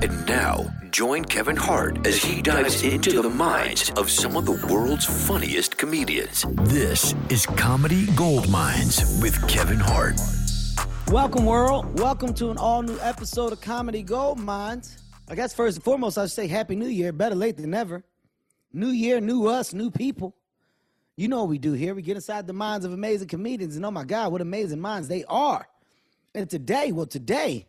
And now, join Kevin Hart as he dives into the minds of some of the world's funniest comedians. This is Comedy Gold Mines with Kevin Hart. Welcome, world. Welcome to an all new episode of Comedy Gold Mines. I guess first and foremost, I should say Happy New Year. Better late than never. New year, new us, new people. You know what we do here. We get inside the minds of amazing comedians, and oh my God, what amazing minds they are. And today, well, today,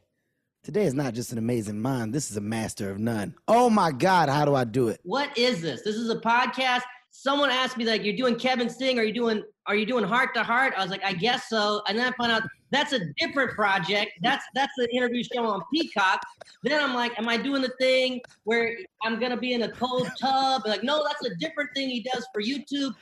today is not just an amazing mind. This is a master of none. Oh my God, how do I do it? what is this? This is a podcast. Someone asked me like, "You're doing Kevin Sting? Are you doing? Are you doing Hart to Heart?" I was like, "I guess so." And then I found out that's a different project. That's that's the interview show on Peacock. Then I'm like, "Am I doing the thing where I'm gonna be in a cold tub?" Like, no, that's a different thing he does for YouTube.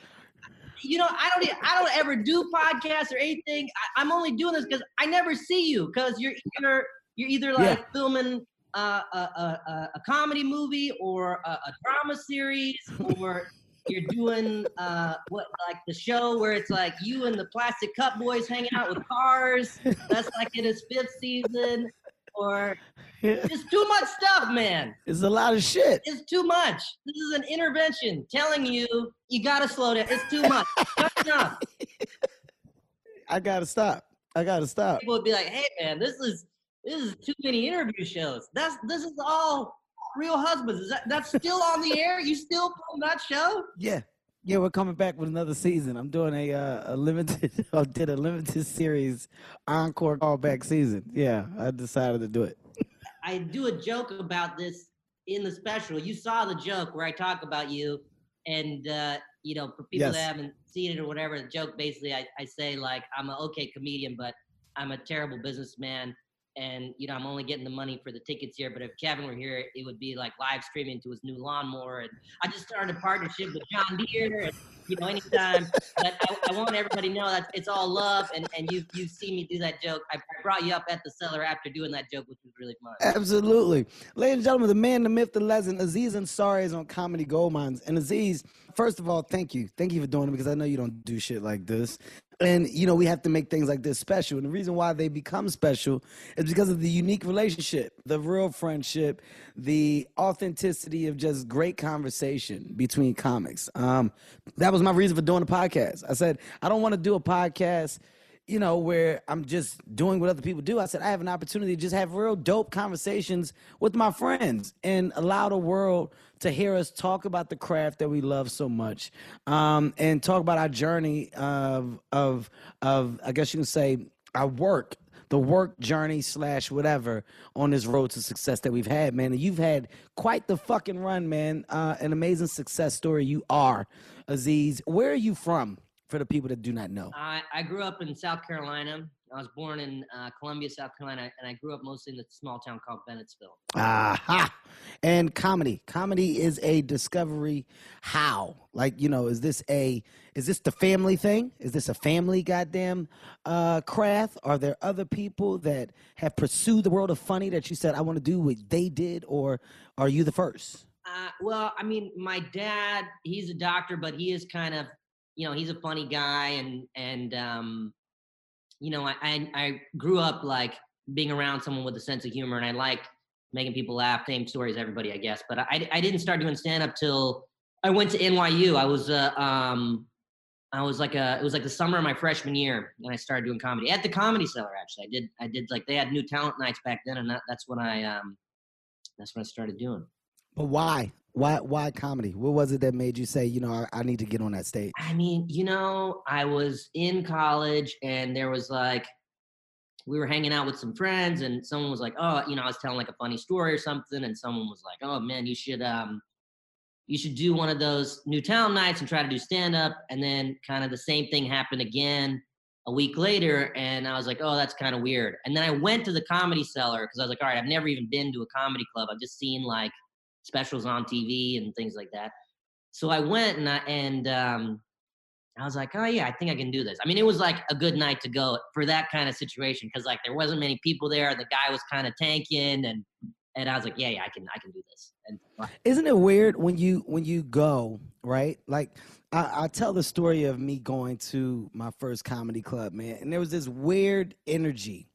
You know, I don't. I don't ever do podcasts or anything. I, I'm only doing this because I never see you because you're either you're either like Yeah. filming uh, a, a, a, a comedy movie or a, a drama series or you're doing uh, what like the show where it's like you and the plastic cup boys hanging out with cars that's like in his fifth season or it's too much stuff man It's a lot of shit. it's too much this is an intervention telling you you gotta slow down it's too much. I gotta stop. I gotta stop. people would be like hey man this is this is too many interview shows that's this is all real husbands is that that's still on the air you still on that show Yeah. Yeah, we're coming back with another season. I'm doing a uh, a limited I did a limited series encore callback season. Yeah, I decided to do it. I do a joke about this in the special. You saw the joke where I talk about you, and uh, you know, for people Yes. that haven't seen it or whatever, the joke basically I, I say like I'm an okay comedian, but I'm a terrible businessman, and you know I'm only getting the money for the tickets here. But if Kevin were here, it would be like live streaming to his new lawnmower, and I just started a partnership with John Deere, and you know anytime. But I, I want everybody to know that it's all love, and and you you see me do that joke. I brought you up at the cellar after doing that joke, which was really fun. Absolutely. Ladies and gentlemen, the man, the myth, the legend, Aziz Ansari is on Comedy Gold Mines. And Aziz, first of all, thank you. Thank you for doing it because I know you don't do shit like this. And, you know, we have to make things like this special. And the reason why they become special is because of the unique relationship, the real friendship, the authenticity of just great conversation between comics. Um, that was my reason for doing the podcast. I said, I don't want to do a podcast you know, where I'm just doing what other people do. I said, I have an opportunity to just have real dope conversations with my friends and allow the world to hear us talk about the craft that we love so much um, and talk about our journey of, of, of, I guess you can say, our work the work journey slash whatever on this road to success that we've had, man. You've had quite the fucking run, man. Uh, an amazing success story. You are, Aziz. Where are you from? For the people that do not know. I, I grew up in South Carolina. I was born in uh, Columbia, South Carolina, and I grew up mostly in a small town called Bennettsville. Aha. And comedy. Comedy is a discovery. How? Like, you know, is this a is this the family thing? Is this a family goddamn uh craft? Are there other people that have pursued the world of funny that you said I want to do what they did, or are you the first? Uh, well, I mean, my dad, he's a doctor, but he is kind of, you know, he's a funny guy, and and um, you know, I I, I grew up like being around someone with a sense of humor, and I like making people laugh. Same story as everybody, I guess. But I I didn't start doing stand up till I went to NYU. I was uh, um I was like a it was like the summer of my freshman year and I started doing comedy at the Comedy Cellar. Actually, I did I did like they had new talent nights back then, and that, that's when I um that's when I started doing. But why? Why? Why comedy? What was it that made you say, you know, I, I need to get on that stage? I mean, you know, I was in college and there was like we were hanging out with some friends and someone was like, "Oh, you know, I was telling like a funny story or something," and someone was like, "Oh man, you should um." You should do one of those new town nights and try to do stand up. And then, kind of the same thing happened again a week later and I was like, oh, that's kind of weird. And then I went to the comedy cellar because I was like, all right, I've never even been to a comedy club. I've just seen like specials on TV and things like that. So I went and I and um I was like, oh yeah, I think I can do this. I mean, it was like a good night to go for that kind of situation because like there wasn't many people there. The guy was kind of tanking and and I was like, yeah, yeah, I can, I can do this. And isn't it weird when you when you go right? Like I, I tell the story of me going to my first comedy club, man, and there was this weird energy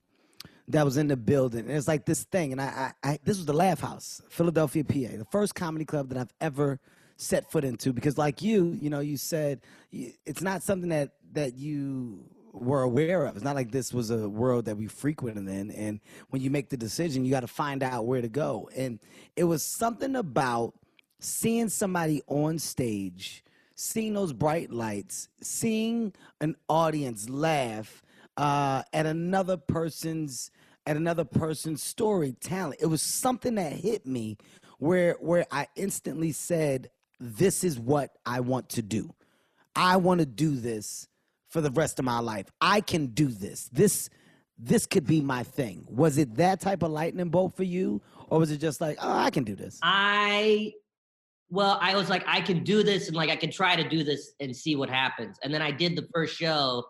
that was in the building. And it's like this thing, and I, I, I this was the Laugh House, Philadelphia, PA, the first comedy club that I've ever set foot into. Because like you, you know, you said it's not something that that you were aware of. It's not like this was a world that we frequented in. And when you make the decision, you got to find out where to go. And it was something about seeing somebody on stage, seeing those bright lights, seeing an audience laugh uh, at another person's at another person's story talent. It was something that hit me where where I instantly said, "This is what I want to do. I want to do this." for the rest of my life. I can do this. This this could be my thing. Was it that type of lightning bolt for you, or was it just like, oh, I can do this? I well, I was like, I can do this, and like I can try to do this and see what happens. And then I did the first show,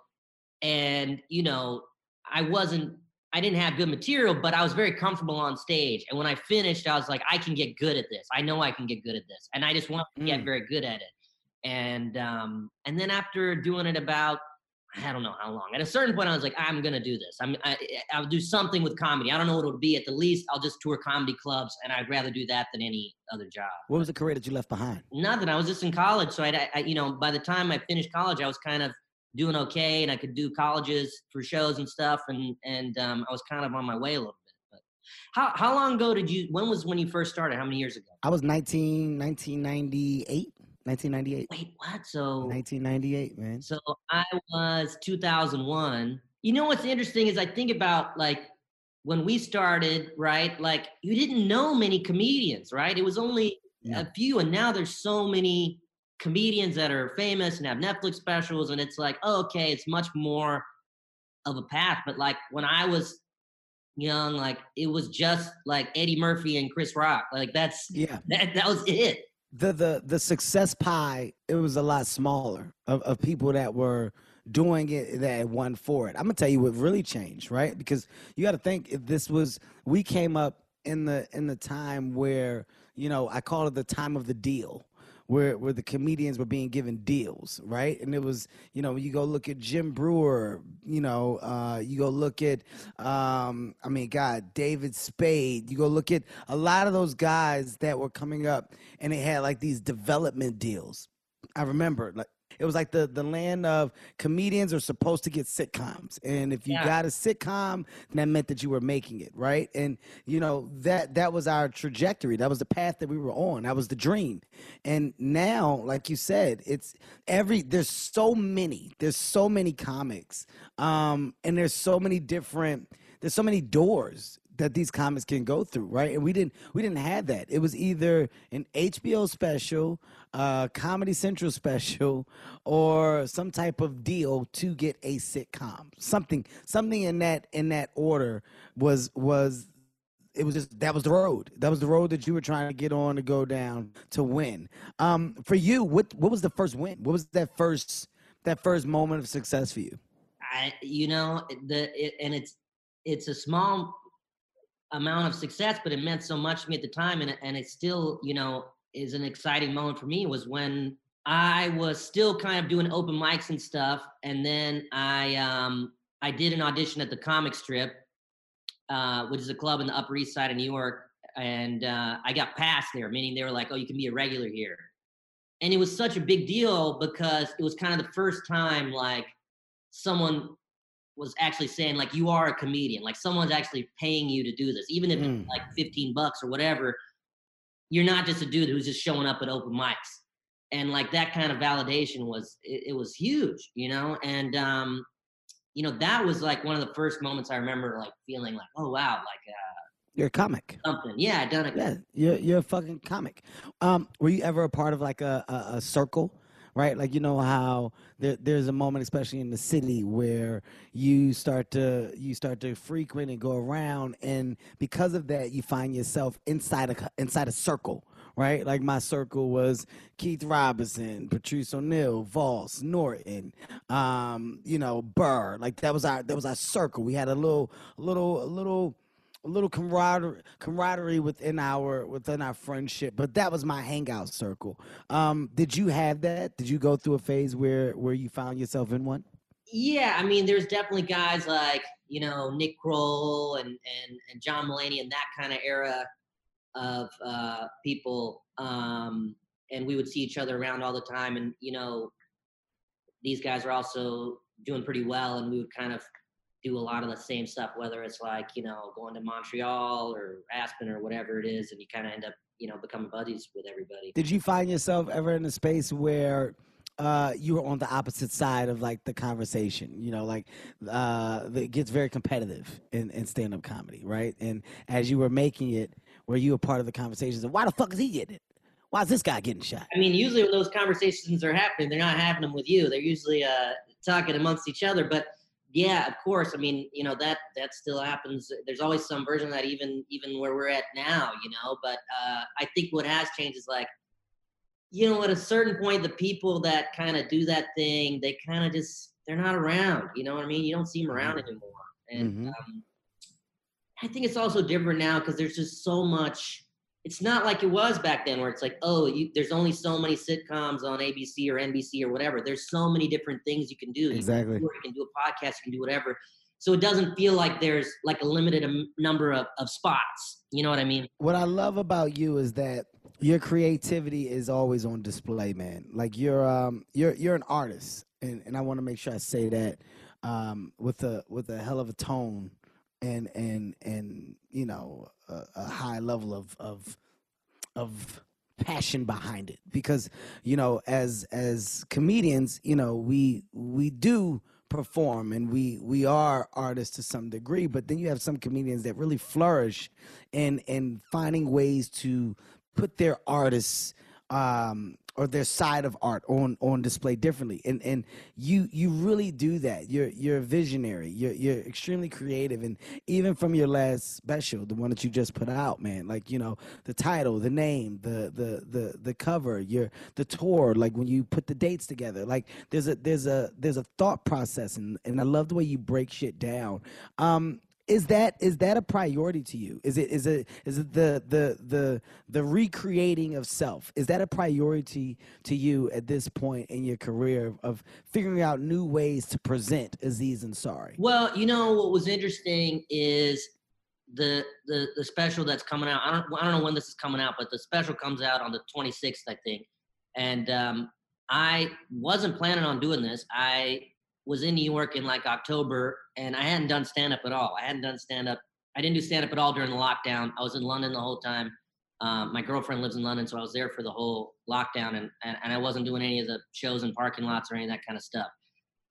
and you know, I wasn't. I didn't have good material, but I was very comfortable on stage. And when I finished, I was like, I can get good at this. I know I can get good at this, and I just want to get mm. very good at it. And um, and then after doing it about I don't know how long. At a certain point, I was like, I'm gonna do this. I'm I, I'll do something with comedy. I don't know what it'll be. At the least, I'll just tour comedy clubs, and I'd rather do that than any other job. What was the career that you left behind? Nothing. I was just in college, so I, I you know, by the time I finished college, I was kind of doing okay, and I could do colleges for shows and stuff, and and um, I was kind of on my way a little bit. But how how long ago did you? When was when you first started? How many years ago? I was 19, 1998. 1998. Wait, what? So 1998, man. So I was 2001. You know what's interesting is I think about like when we started, right? Like you didn't know many comedians, right? It was only yeah. a few, and now there's so many comedians that are famous and have Netflix specials, and it's like, oh, okay, it's much more of a path. But like when I was young, like it was just like Eddie Murphy and Chris Rock. Like that's yeah, that, that was it the the the success pie it was a lot smaller of, of people that were doing it that won for it. I'm gonna tell you what really changed, right? Because you got to think if this was we came up in the in the time where you know I call it the time of the deal, where where the comedians were being given deals, right? And it was, you know, you go look at Jim Breuer, you know, uh, you go look at, um, I mean, God, David Spade. You go look at a lot of those guys that were coming up, and they had like these development deals. I remember, like it was like the the land of comedians are supposed to get sitcoms, and if you yeah. got a sitcom, that meant that you were making it, right? And you know that that was our trajectory. That was the path that we were on. That was the dream. And now, like you said, it's every there's so many. There's so many comics, um, and there's so many different. There's so many doors that these comics can go through, right? And we didn't we didn't have that. It was either an HBO special, a Comedy Central special, or some type of deal to get a sitcom. Something something in that in that order was was it was just that was the road. That was the road that you were trying to get on to go down to win. Um, for you, what what was the first win? What was that first that first moment of success for you? I, you know, the it, and it's it's a small amount of success, but it meant so much to me at the time, and and it still, you know, is an exciting moment for me. Was when I was still kind of doing open mics and stuff, and then I um I did an audition at the Comic Strip, uh, which is a club in the Upper East Side of New York, and uh, I got passed there, meaning they were like, "Oh, you can be a regular here." and it was such a big deal because it was kind of the first time like someone was actually saying like you are a comedian like someone's actually paying you to do this even if Mm. it's like 15 bucks or whatever you're not just a dude who's just showing up at open mics and like that kind of validation was it, it was huge you know and um you know that was like one of the first moments i remember like feeling like oh wow like uh You're a comic. something yeah i done it Yeah, you're you're a fucking comic. Um, were you ever a part of like a, a, a circle? Right, like you know how there, there's a moment, especially in the city, where you start to you start to frequent and go around, and because of that, you find yourself inside a inside a circle. Right, like my circle was Keith Robinson, Patrice O'Neal, Vos, Norton, um, you know Burr. Like that was our that was our circle. We had a little little little a little camaraderie camaraderie within our within our friendship but that was my hangout circle um did you have that did you go through a phase where where you found yourself in one Yeah, I mean, there's definitely guys like you know Nick Kroll and and and John Mulaney and that kind of era of uh, people, um, and we would see each other around all the time. And you know, these guys are also doing pretty well, and we would kind of do a lot of the same stuff, whether it's like you know going to Montreal or Aspen or whatever it is, and you kind of end up you know becoming buddies with everybody. did you find yourself ever in a space where uh you were on the opposite side of like the conversation you know like uh it gets very competitive in, in stand-up comedy right and as you were making it were you a part of the conversations of why the fuck is he getting it why is this guy getting shot I mean, usually when those conversations are happening, they're not having them with you. They're usually uh, talking amongst each other. But yeah, of course. I mean, you know that that still happens. There's always some version of that, even even where we're at now. You know, but uh, I think what has changed is like, you know, at a certain point, the people that kind of do that thing, they kind of just they're not around. You know what I mean? You don't see them around anymore. And Mhm. um, I think it's also different now because there's just so much. It's not like it was back then, where it's like, oh, you, there's only so many sitcoms on ABC or NBC or whatever. There's so many different things you can do. You can Exactly. You can do a podcast. You can do whatever. So it doesn't feel like there's like a limited number of, of spots. You know what I mean? what I love about you is that your creativity is always on display, man. Like you're um you're you're an artist, and and I want to make sure I say that um with a with a hell of a tone and and and you know a, a high level of of of passion behind it. Because you know as as comedians you know we we do perform and we we are artists to some degree but then you have some comedians that really flourish in in finding ways to put their artists um or their side of art on on display differently. And and you you really do that. You're you're a visionary. You're you're extremely creative. And even from your last special the one that you just put out man like you know the title the name the the the the cover your the tour like when you put the dates together like there's a there's a there's a thought process. And and I love the way you break shit down. Um is that is that a priority to you is it is it is it the the the the recreating of self is that a priority to you at this point in your career of, of figuring out new ways to present aziz ansari Well, you know what was interesting is the the the special that's coming out. I don't I don't know when this is coming out, but the special comes out on the 26th, I think. And um, I wasn't planning on doing this. I was in New York in like October, and I hadn't done stand up at all. I hadn't done stand up. I didn't do stand up at all during the lockdown. I was in London the whole time. Um, my girlfriend lives in London, so I was there for the whole lockdown, and, and and I wasn't doing any of the shows in parking lots or any of that kind of stuff.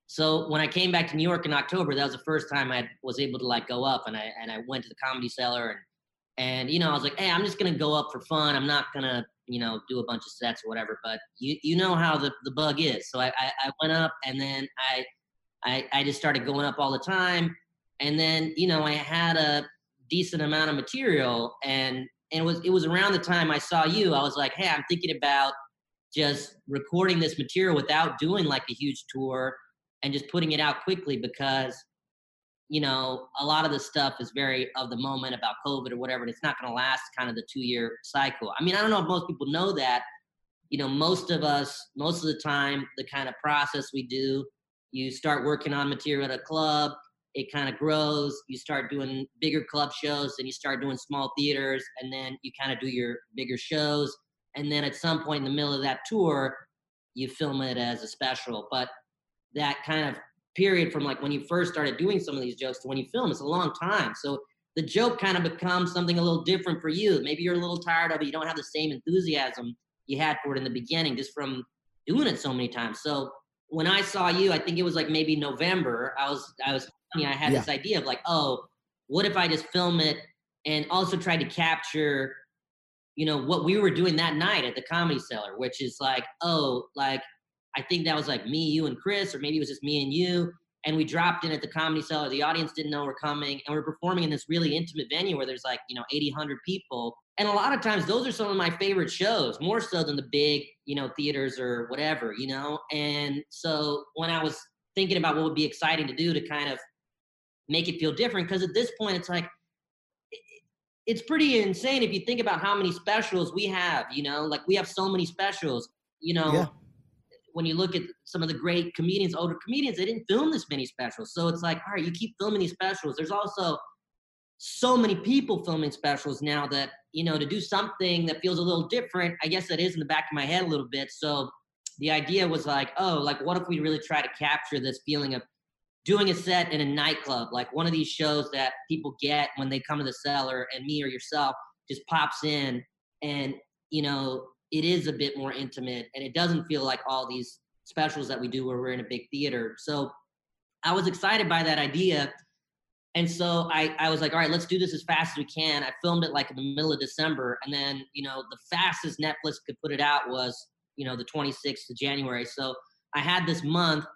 So when I came back to New York in October, that was the first time I was able to like go up, and I and I went to the Comedy Cellar, and and you know I was like, hey, I'm just gonna go up for fun. I'm not gonna you know do a bunch of sets or whatever. But you you know how the the bug is. So I I, I went up, and then I, I I just started going up all the time, and then you know I had a decent amount of material, and and it was it was around the time I saw you. I was like, hey, I'm thinking about just recording this material without doing like a huge tour and just putting it out quickly because you know a lot of the stuff is very of the moment about covid or whatever and it's not going to last kind of the two year cycle i mean i don't know if most people know that you know most of us most of the time the kind of process we do you start working on material at a club it kind of grows you start doing bigger club shows and you start doing small theaters and then you kind of do your bigger shows and then at some point in the middle of that tour, you film it as a special. But that kind of period from like when you first started doing some of these jokes to when you film, it's a long time. So the joke kind of becomes something a little different for you. Maybe you're a little tired of it. You don't have the same enthusiasm you had for it in the beginning just from doing it so many times. So when I saw you, I think it was like maybe November. I was I was I had Yeah. this idea of like, oh, what if I just film it and also tried to capture, you know, what we were doing that night at the Comedy Cellar, which is like, oh, like I think that was like me, you, and Chris, or maybe it was just me and you. And we dropped in at the Comedy Cellar. The audience didn't know we're coming, and we're performing in this really intimate venue where there's like you know 80, 100 people. And a lot of times, those are some of my favorite shows, more so than the big you know theaters or whatever, you know. And so when I was thinking about what would be exciting to do to kind of make it feel different, because at this point, it's like it's pretty insane if you think about how many specials we have. You know, like we have so many specials. You know, Yeah. when you look at some of the great comedians, older comedians, they didn't film this many specials. So it's like, all right, you keep filming these specials. There's also so many people filming specials now that, you know, to do something that feels a little different, I guess that is in the back of my head a little bit. So the idea was like, oh, like what if we really try to capture this feeling of doing a set in a nightclub, like one of these shows that people get when they come to the cellar and me or yourself just pops in and, you know, it is a bit more intimate and it doesn't feel like all these specials that we do where we're in a big theater. So I was excited by that idea. And so I, I was like, all right, let's do this as fast as we can. I filmed it like in the middle of December. And then, you know, the fastest Netflix could put it out was, you know, the 26th of January. So I had this month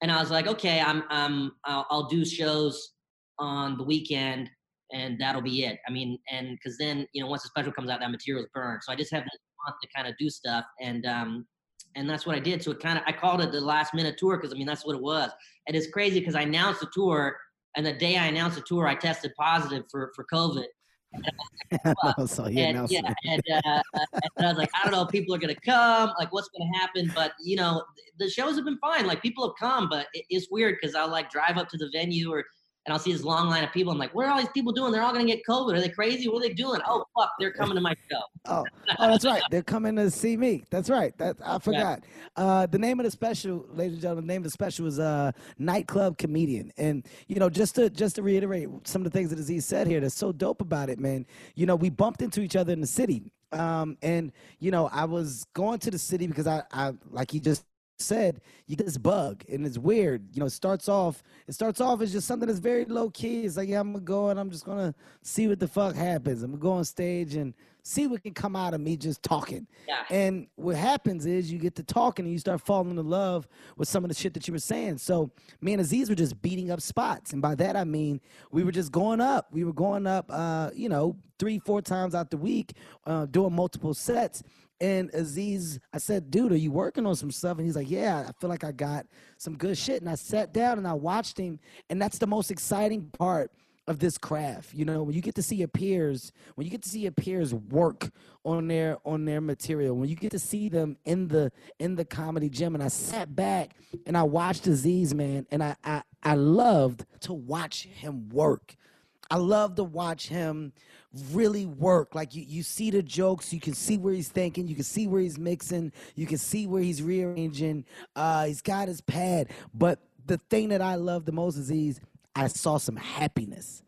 and I was like, okay, I'm, I'm, I'll, I'll do shows on the weekend and that'll be it. I mean, and cause then, you know, once the special comes out, that material's burned. So I just have this month to kind of do stuff. And, um, and that's what I did. So it kind of, I called it the last minute tour. Cause I mean, that's what it was. And it's crazy because I announced the tour and the day I announced the tour, I tested positive for, for COVID. so he and yeah, and, uh, and I was like, I don't know, if people are gonna come, like, what's gonna happen? But you know, the shows have been fine. Like, people have come, but it, it's weird because I'll like drive up to the venue or and I'll see this long line of people. I'm like, what are all these people doing? They're all gonna get COVID. Are they crazy? What are they doing? Oh fuck, they're coming to my show. Oh, oh, that's right. They're coming to see me. That's right. That I forgot. Uh, the name of the special, ladies and gentlemen, the name of the special was uh, nightclub comedian. And you know, just to just to reiterate some of the things that Aziz said here, that's so dope about it, man. You know, we bumped into each other in the city, um, and you know, I was going to the city because I, I like he just said you get this bug and it's weird. You know it starts off it starts off as just something that's very low key. It's like yeah i'm gonna go and i'm just gonna see what the fuck happens. I'm gonna go on stage and see what can come out of me just talking. Yeah. and what happens is you get to talking and you start falling in love with some of the shit that you were saying. So me and aziz were just beating up spots. And by that i mean we were just going up. We were going up uh you know three four times out the week uh doing multiple sets and Aziz, I said, dude, are you working on some stuff? And he's like, yeah, I feel like I got some good shit. And I sat down and I watched him. And that's the most exciting part of this craft. You know, when you get to see your peers, when you get to see your peers work on their on their material, when you get to see them in the in the comedy gym. And I sat back and I watched Aziz, man, and I I, I loved to watch him work. I love to watch him really work. Like you, you see the jokes, you can see where he's thinking, you can see where he's mixing, you can see where he's rearranging. Uh, he's got his pad. But the thing that I love the most is he's I saw some happiness.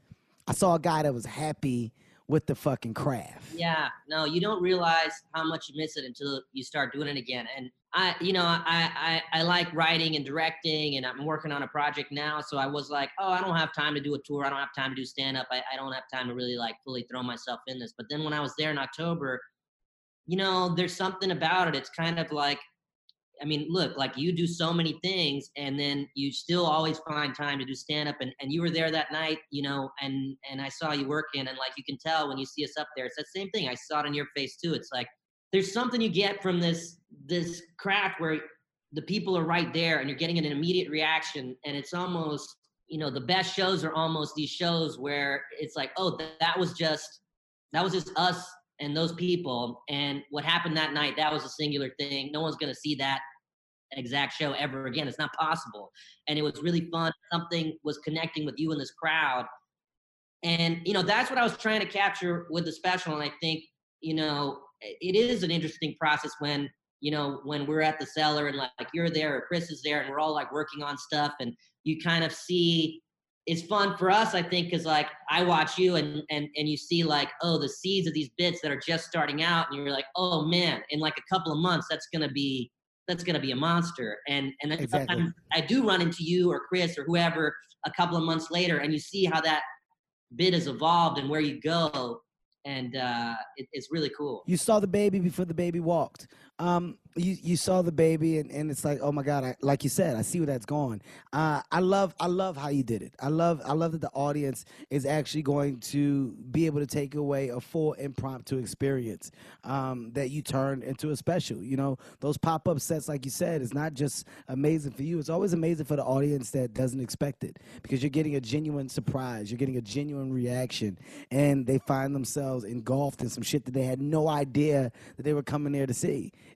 I saw a guy that was happy with the fucking craft. Yeah, no, you don't realize how much you miss it until you start doing it again. And I, you know, I, I, I like writing and directing, and I'm working on a project now. So I was like, oh, I don't have time to do a tour. I don't have time to do stand up. I, I don't have time to really like fully throw myself in this. But then when I was there in October, you know, there's something about it. It's kind of like, I mean, look, like you do so many things, and then you still always find time to do stand up. And, and you were there that night, you know, and and I saw you working, and like you can tell when you see us up there, it's that same thing. I saw it in your face too. It's like there's something you get from this this craft where the people are right there, and you're getting an immediate reaction, and it's almost you know the best shows are almost these shows where it's like, oh, th- that was just that was just us and those people. And what happened that night that was a singular thing. No one's going to see that exact show ever again. It's not possible. And it was really fun. Something was connecting with you in this crowd. And you know that's what i was trying to capture with the special. And i think you know it is an interesting process when you know when we're at the cellar and like, like you're there or Chris is there and we're all like working on stuff and you kind of see it's fun for us i think because like i watch you and and and you see like oh the seeds of these bits that are just starting out and you're like oh man in like a couple of months that's gonna be that's gonna be a monster and and then Exactly. sometimes i do run into you or chris or whoever a couple of months later and you see how that bit has evolved and where you go and uh it, it's really cool You saw the baby before the baby walked. Um, you you saw the baby, and, and it's like, oh my god! I, like you said, I see where that's going. Uh, I love I love how you did it. I love I love that the audience is actually going to be able to take away a full impromptu experience um, that you turned into a special. You know, those pop up sets, like you said, is not just amazing for you. It's always amazing for the audience that doesn't expect it because you're getting a genuine surprise. You're getting a genuine reaction, and they find themselves engulfed in some shit that they had no idea that they were coming there to see.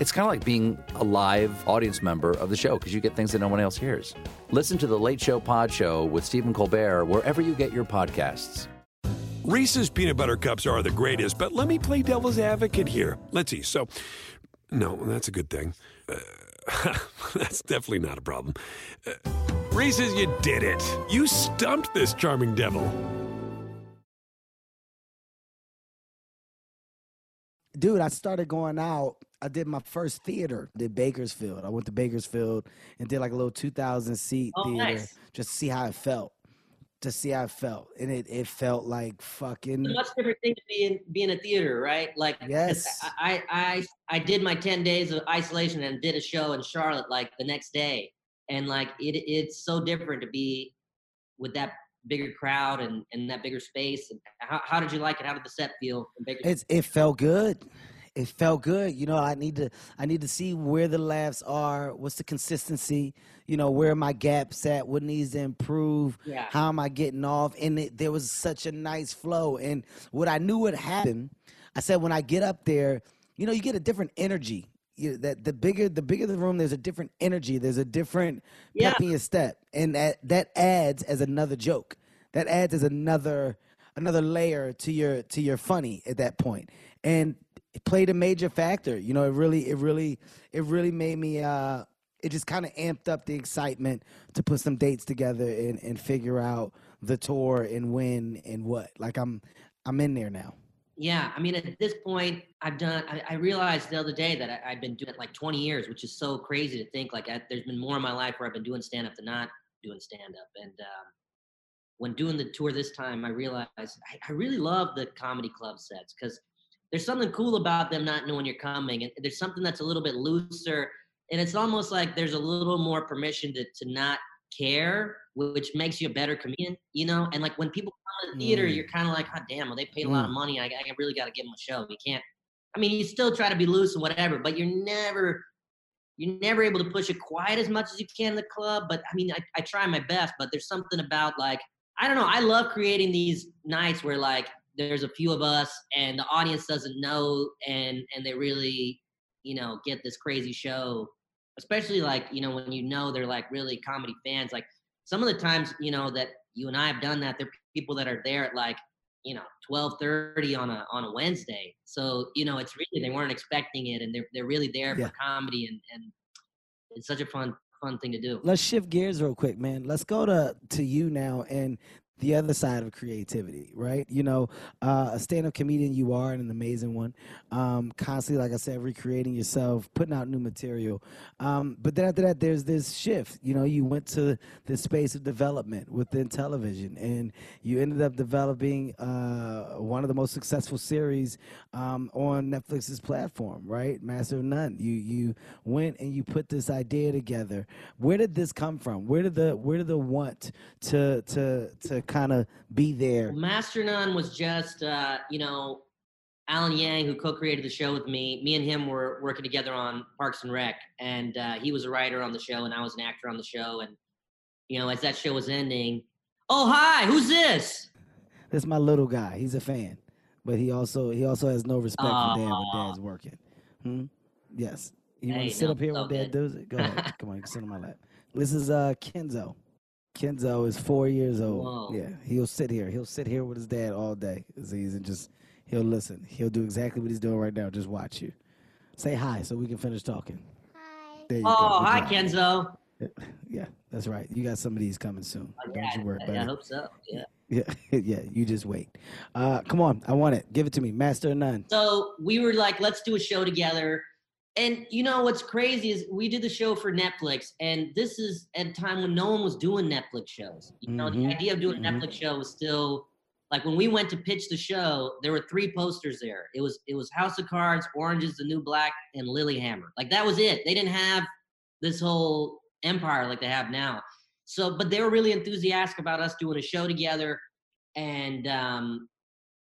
It's kind of like being a live audience member of the show because you get things that no one else hears. Listen to The Late Show Pod Show with Stephen Colbert wherever you get your podcasts. Reese's peanut butter cups are the greatest, but let me play devil's advocate here. Let's see. So, no, that's a good thing. Uh, that's definitely not a problem. Uh, Reese's, you did it. You stumped this charming devil. dude, I started going out. I did my first theater, did Bakersfield. I went to Bakersfield and did like a little 2,000 seat Oh, theater nice. just to see how it felt. To see how it felt. And it, it felt like fucking. It's a much different thing to be in be in a theater, right? Like Yes. I, I I did my ten days of isolation and did a show in Charlotte like the next day, and like it it's so different to be with that bigger crowd and and that bigger space. And how how did you like it? How did the set feel? In It's it felt good. It felt good. You know, I need to I need to see where the laughs are. What's the consistency? You know, where are my gaps at? What needs to improve? Yeah. How am I getting off? And it, there was such a nice flow. And what I knew would happen, I said when I get up there, you know, you get a different energy. You, that the bigger the bigger the room, there's a different energy. There's a different Yeah. step, and that that adds as another joke. That adds as another another layer to your to your funny at that point and it played a major factor you know it really it really it really made me uh it just kind of amped up the excitement to put some dates together and and figure out the tour and when and what like i'm i'm in there now Yeah, I mean, at this point, I've done. I, I realized the other day that I, I've been doing it like 20 years, which is so crazy to think. Like, I, there's been more in my life where I've been doing stand up than not doing stand up. And um, when doing the tour this time, I realized I, I really love the comedy club sets because there's something cool about them not knowing you're coming, and there's something that's a little bit looser, and it's almost like there's a little more permission to to not care, which makes you a better comedian, you know. And like when people come to the theater, Mm. you're kind of like, oh damn, well they paid a lot of money. I, I really got to give them a show. You can't. I mean, you still try to be loose and whatever, but you're never you're never able to push it quite as much as you can in the club. But I mean, I, I try my best, but there's something about like I don't know. I love creating these nights where like there's a few of us and the audience doesn't know and and they really you know get this crazy show. Especially like you know when you know they're like really comedy fans. Like some of the times you know that you and i have done that there are people that are there at like you know 12:30 on a on a wednesday. So you know it's really they weren't expecting it and they're they're really there Yeah. for comedy and and it's such a fun fun thing to do. Let's shift gears real quick man. Let's go to to you now and the other side of creativity right? You know uh, a stand-up comedian you are and an amazing one. Um, constantly like i said recreating yourself putting out new material. Um, but then after that there's this shift. You know you went to the space of development within television and you ended up developing uh, one of the most successful series um, on netflix's platform right? Master of none. You you went and you put this idea together. Where did this come from? Where did the where did the want to to to kind of be there Master Nun was just, uh, you know, Alan Yang, who co-created the show with me, me and him were working together on Parks and Rec, and uh, he was a writer on the show, and I was an actor on the show. And you know, as that show was ending, oh hi, who's this? This my little guy. He's a fan, but he also he also has no respect for dad when dad's working. Hmm? Yes. You want to sit no, up here while dad good. does it? Go ahead. Come on, you can sit on my lap. This is uh Kenzo. Kenzo is four years old. Whoa. Yeah, he'll sit here. He'll sit here with his dad all day. Aziz, and just he'll listen. He'll do exactly what he's doing right now. Just watch you. Say hi so we can finish talking. Hi. There you. Oh, Good hi. Kenzo. Yeah, that's right. You got some of these coming soon. Don't you worry I, about I hope so. Yeah. Yeah, yeah. You just wait. Uh, come on, I want it. Give it to me, master of none. So we were like, let's do a show together. And you know what's crazy is we did the show for Netflix, and this is at a time when no one was doing Netflix shows. You know, Mhm, the idea of doing a mhm. Netflix show was still like when we went to pitch the show, there were three posters there. It was it was House of Cards, Orange is the New Black, and Lilyhammer. Like that was it. They didn't have this whole empire like they have now. So, but they were really enthusiastic about us doing a show together, and um,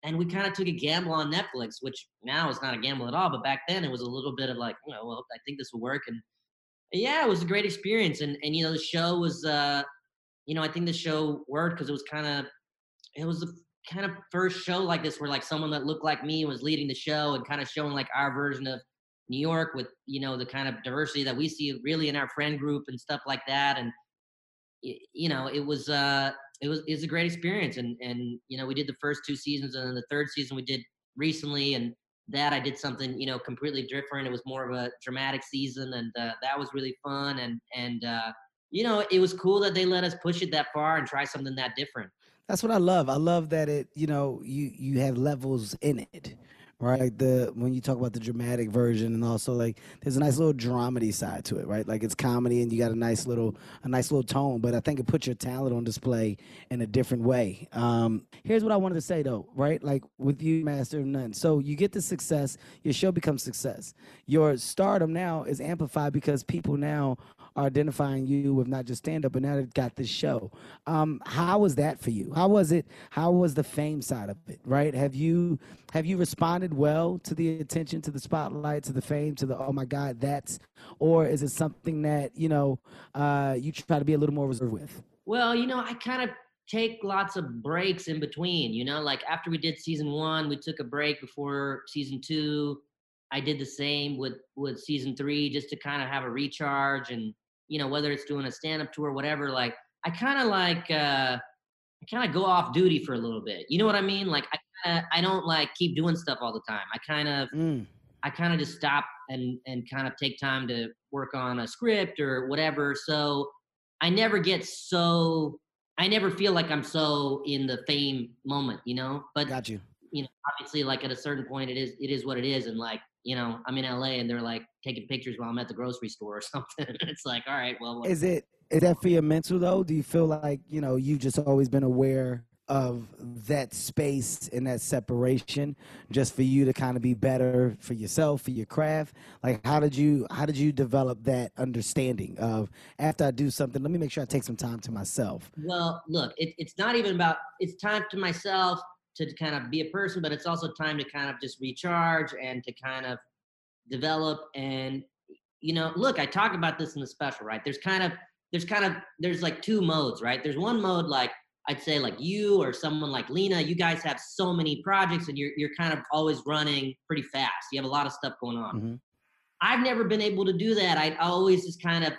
and we kind of took a gamble on Netflix, which now is not a gamble at all. But back then, it was a little bit of like, you know, well, I think this will work, and yeah, it was a great experience. And and you know, the show was, uh, you know, I think the show worked because it was kind of, it was the kind of first show like this where like someone that looked like me was leading the show and kind of showing like our version of New York with you know the kind of diversity that we see really in our friend group and stuff like that. And you know, it was uh it was it was a great experience and and you know we did the first two seasons and then the third season we did recently and that I did something you know completely different. It was more of a dramatic season and uh, that was really fun and and uh, you know it was cool that they let us push it that far and try something that different. That's what I love. I love that it, you know, you you have levels in it, right? The when you talk about the dramatic version, and also like there's a nice little dramedy side to it, right? Like it's comedy, and you got a nice little a nice little tone. But I think it puts your talent on display in a different way. Um, here's what I wanted to say though, right? Like with you, Master of None. So you get the success, your show becomes success. Your stardom now is amplified because people now are identifying you with not just stand up, but now they've got this show. Um, how was that for you? How was it? How was the fame side of it? Right? Have you have you responded well to the attention, to the spotlight, to the fame, to the oh my God, that's, or is it something that you know uh, you try to be a little more reserved with? Well, you know, I kind of take lots of breaks in between. You know, like after we did season one, we took a break before season two. I did the same with with season three, just to kind of have a recharge, and you know, whether it's doing a stand up tour, or whatever. Like, I kind of like, uh, I kind of go off duty for a little bit. You know what I mean? Like, I kinda, I don't like keep doing stuff all the time. I kind of Mm. I kind of just stop and and kind of take time to work on a script or whatever. So I never get so I never feel like I'm so in the fame moment, you know. But Got you. you know, obviously, like at a certain point, it is it is what it is, and like you know, I'm in LA and they're like taking pictures while I'm at the grocery store or something. it's like, all right, well, what- Is it is that for your mental though? Do you feel like you know you've just always been aware of that space and that separation, just for you to kind of be better for yourself, for your craft? Like, how did you how did you develop that understanding of after I do something, let me make sure I take some time to myself? Well, look, it, it's not even about it's time to myself to kind of be a person, but it's also time to kind of just recharge and to kind of develop and you know, look, I talk about this in the special, right? There's kind of there's kind of there's like two modes, right? There's one mode like I'd say like you or someone like Lena, you guys have so many projects and you're you're kind of always running pretty fast. You have a lot of stuff going on. Mhm. I've never been able to do that. I always just kind of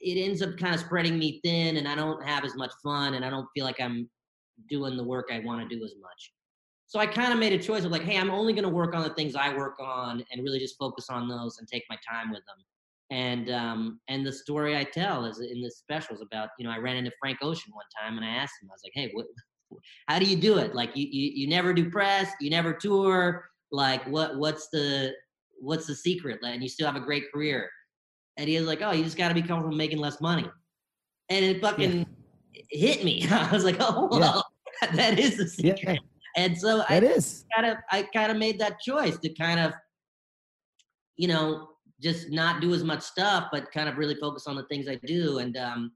it ends up kind of spreading me thin and I don't have as much fun and I don't feel like I'm doing the work I want to do as much. So I kind of made a choice of like, hey, I'm only going to work on the things I work on and really just focus on those and take my time with them. And um, and the story I tell is in this special is about you know I ran into Frank Ocean one time and I asked him I was like, hey, what, how do you do it? Like you, you you never do press, you never tour. Like what what's the what's the secret? And you still have a great career. And he was like, oh, you just got to be comfortable making less money. And it fucking hit me. I was like, oh, Yeah. that is the secret. Yeah. And so I that is. kind of I kind of made that choice to kind of, you know, just not do as much stuff, but kind of really focus on the things I do. And um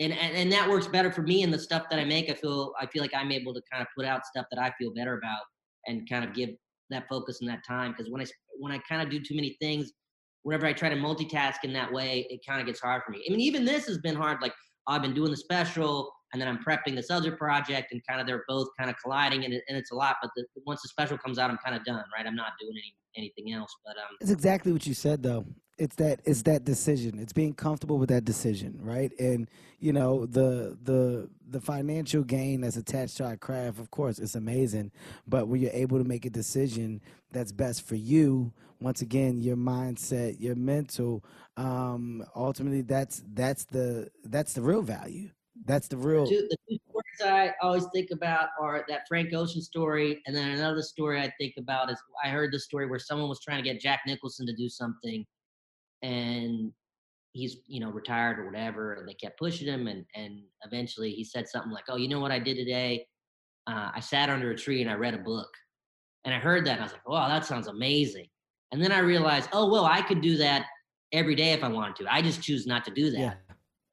and, and and that works better for me and the stuff that I make. I feel I feel like I'm able to kind of put out stuff that I feel better about and kind of give that focus and that time because when I when I kind of do too many things, whenever I try to multitask in that way, it kind of gets hard for me. I mean, even this has been hard. Like I've been doing the special, and then I'm prepping this other project, and kind of they're both kind of colliding, and, it, and it's a lot. But the, once the special comes out, I'm kind of done, right? I'm not doing any anything else. But um, It's exactly what you said, though. It's that it's that decision. It's being comfortable with that decision, right? And you know the the the financial gain that's attached to our craft. Of course, it's amazing. But when you're able to make a decision that's best for you, once again, your mindset, your mental, um, ultimately, that's that's the that's the real value. That's the real. two, the two stories I always think about are that Frank Ocean story, and then another story I think about is I heard the story where someone was trying to get Jack Nicholson to do something, and he's you know retired or whatever, and they kept pushing him, and and eventually he said something like, "Oh, you know what I did today? Uh, I sat under a tree and I read a book." And I heard that, and I was like, "Wow, that sounds amazing." And then I realized, oh well, I could do that every day if I wanted to. I just choose not to do that. Yeah.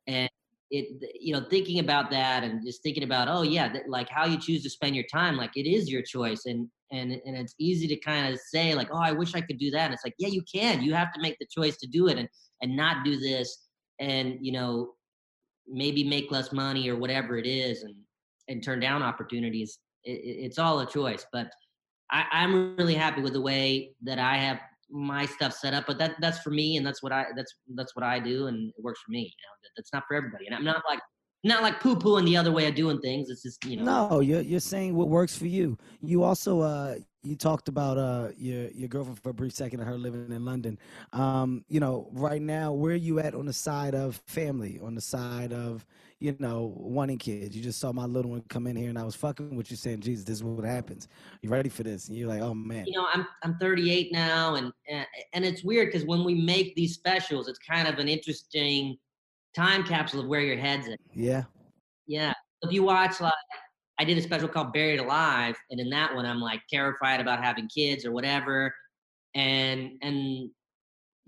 And it, you know, thinking about that and just thinking about, oh yeah, that, like how you choose to spend your time, like it is your choice, and and and it's easy to kind of say like, oh, I wish I could do that. And it's like, yeah, you can. You have to make the choice to do it and and not do this, and you know, maybe make less money or whatever it is, and and turn down opportunities. It, it- it's all a choice, but. I, I'm really happy with the way that I have my stuff set up, but that that's for me, and that's what I that's that's what I do, and it works for me. You know, that, that's not for everybody, and I'm not like not like poo pooing the other way of doing things. It's just you know. No, you're you're saying what works for you. You also uh you talked about uh your your girlfriend for a brief second and her living in London. Um, you know, right now, where are you at on the side of family, on the side of you know wanting kids? You just saw my little one come in here, and I was fucking with you, saying, "Jesus, this is what happens. You ready for this?" And you're like, "Oh man." you know, I'm I'm 38 now, and and, and it's weird because when we make these specials, it's kind of an interesting time capsule of where your head's at. Yeah. Yeah. If you watch like I did a special called Buried Alive, and in that one I'm like terrified about having kids or whatever. And and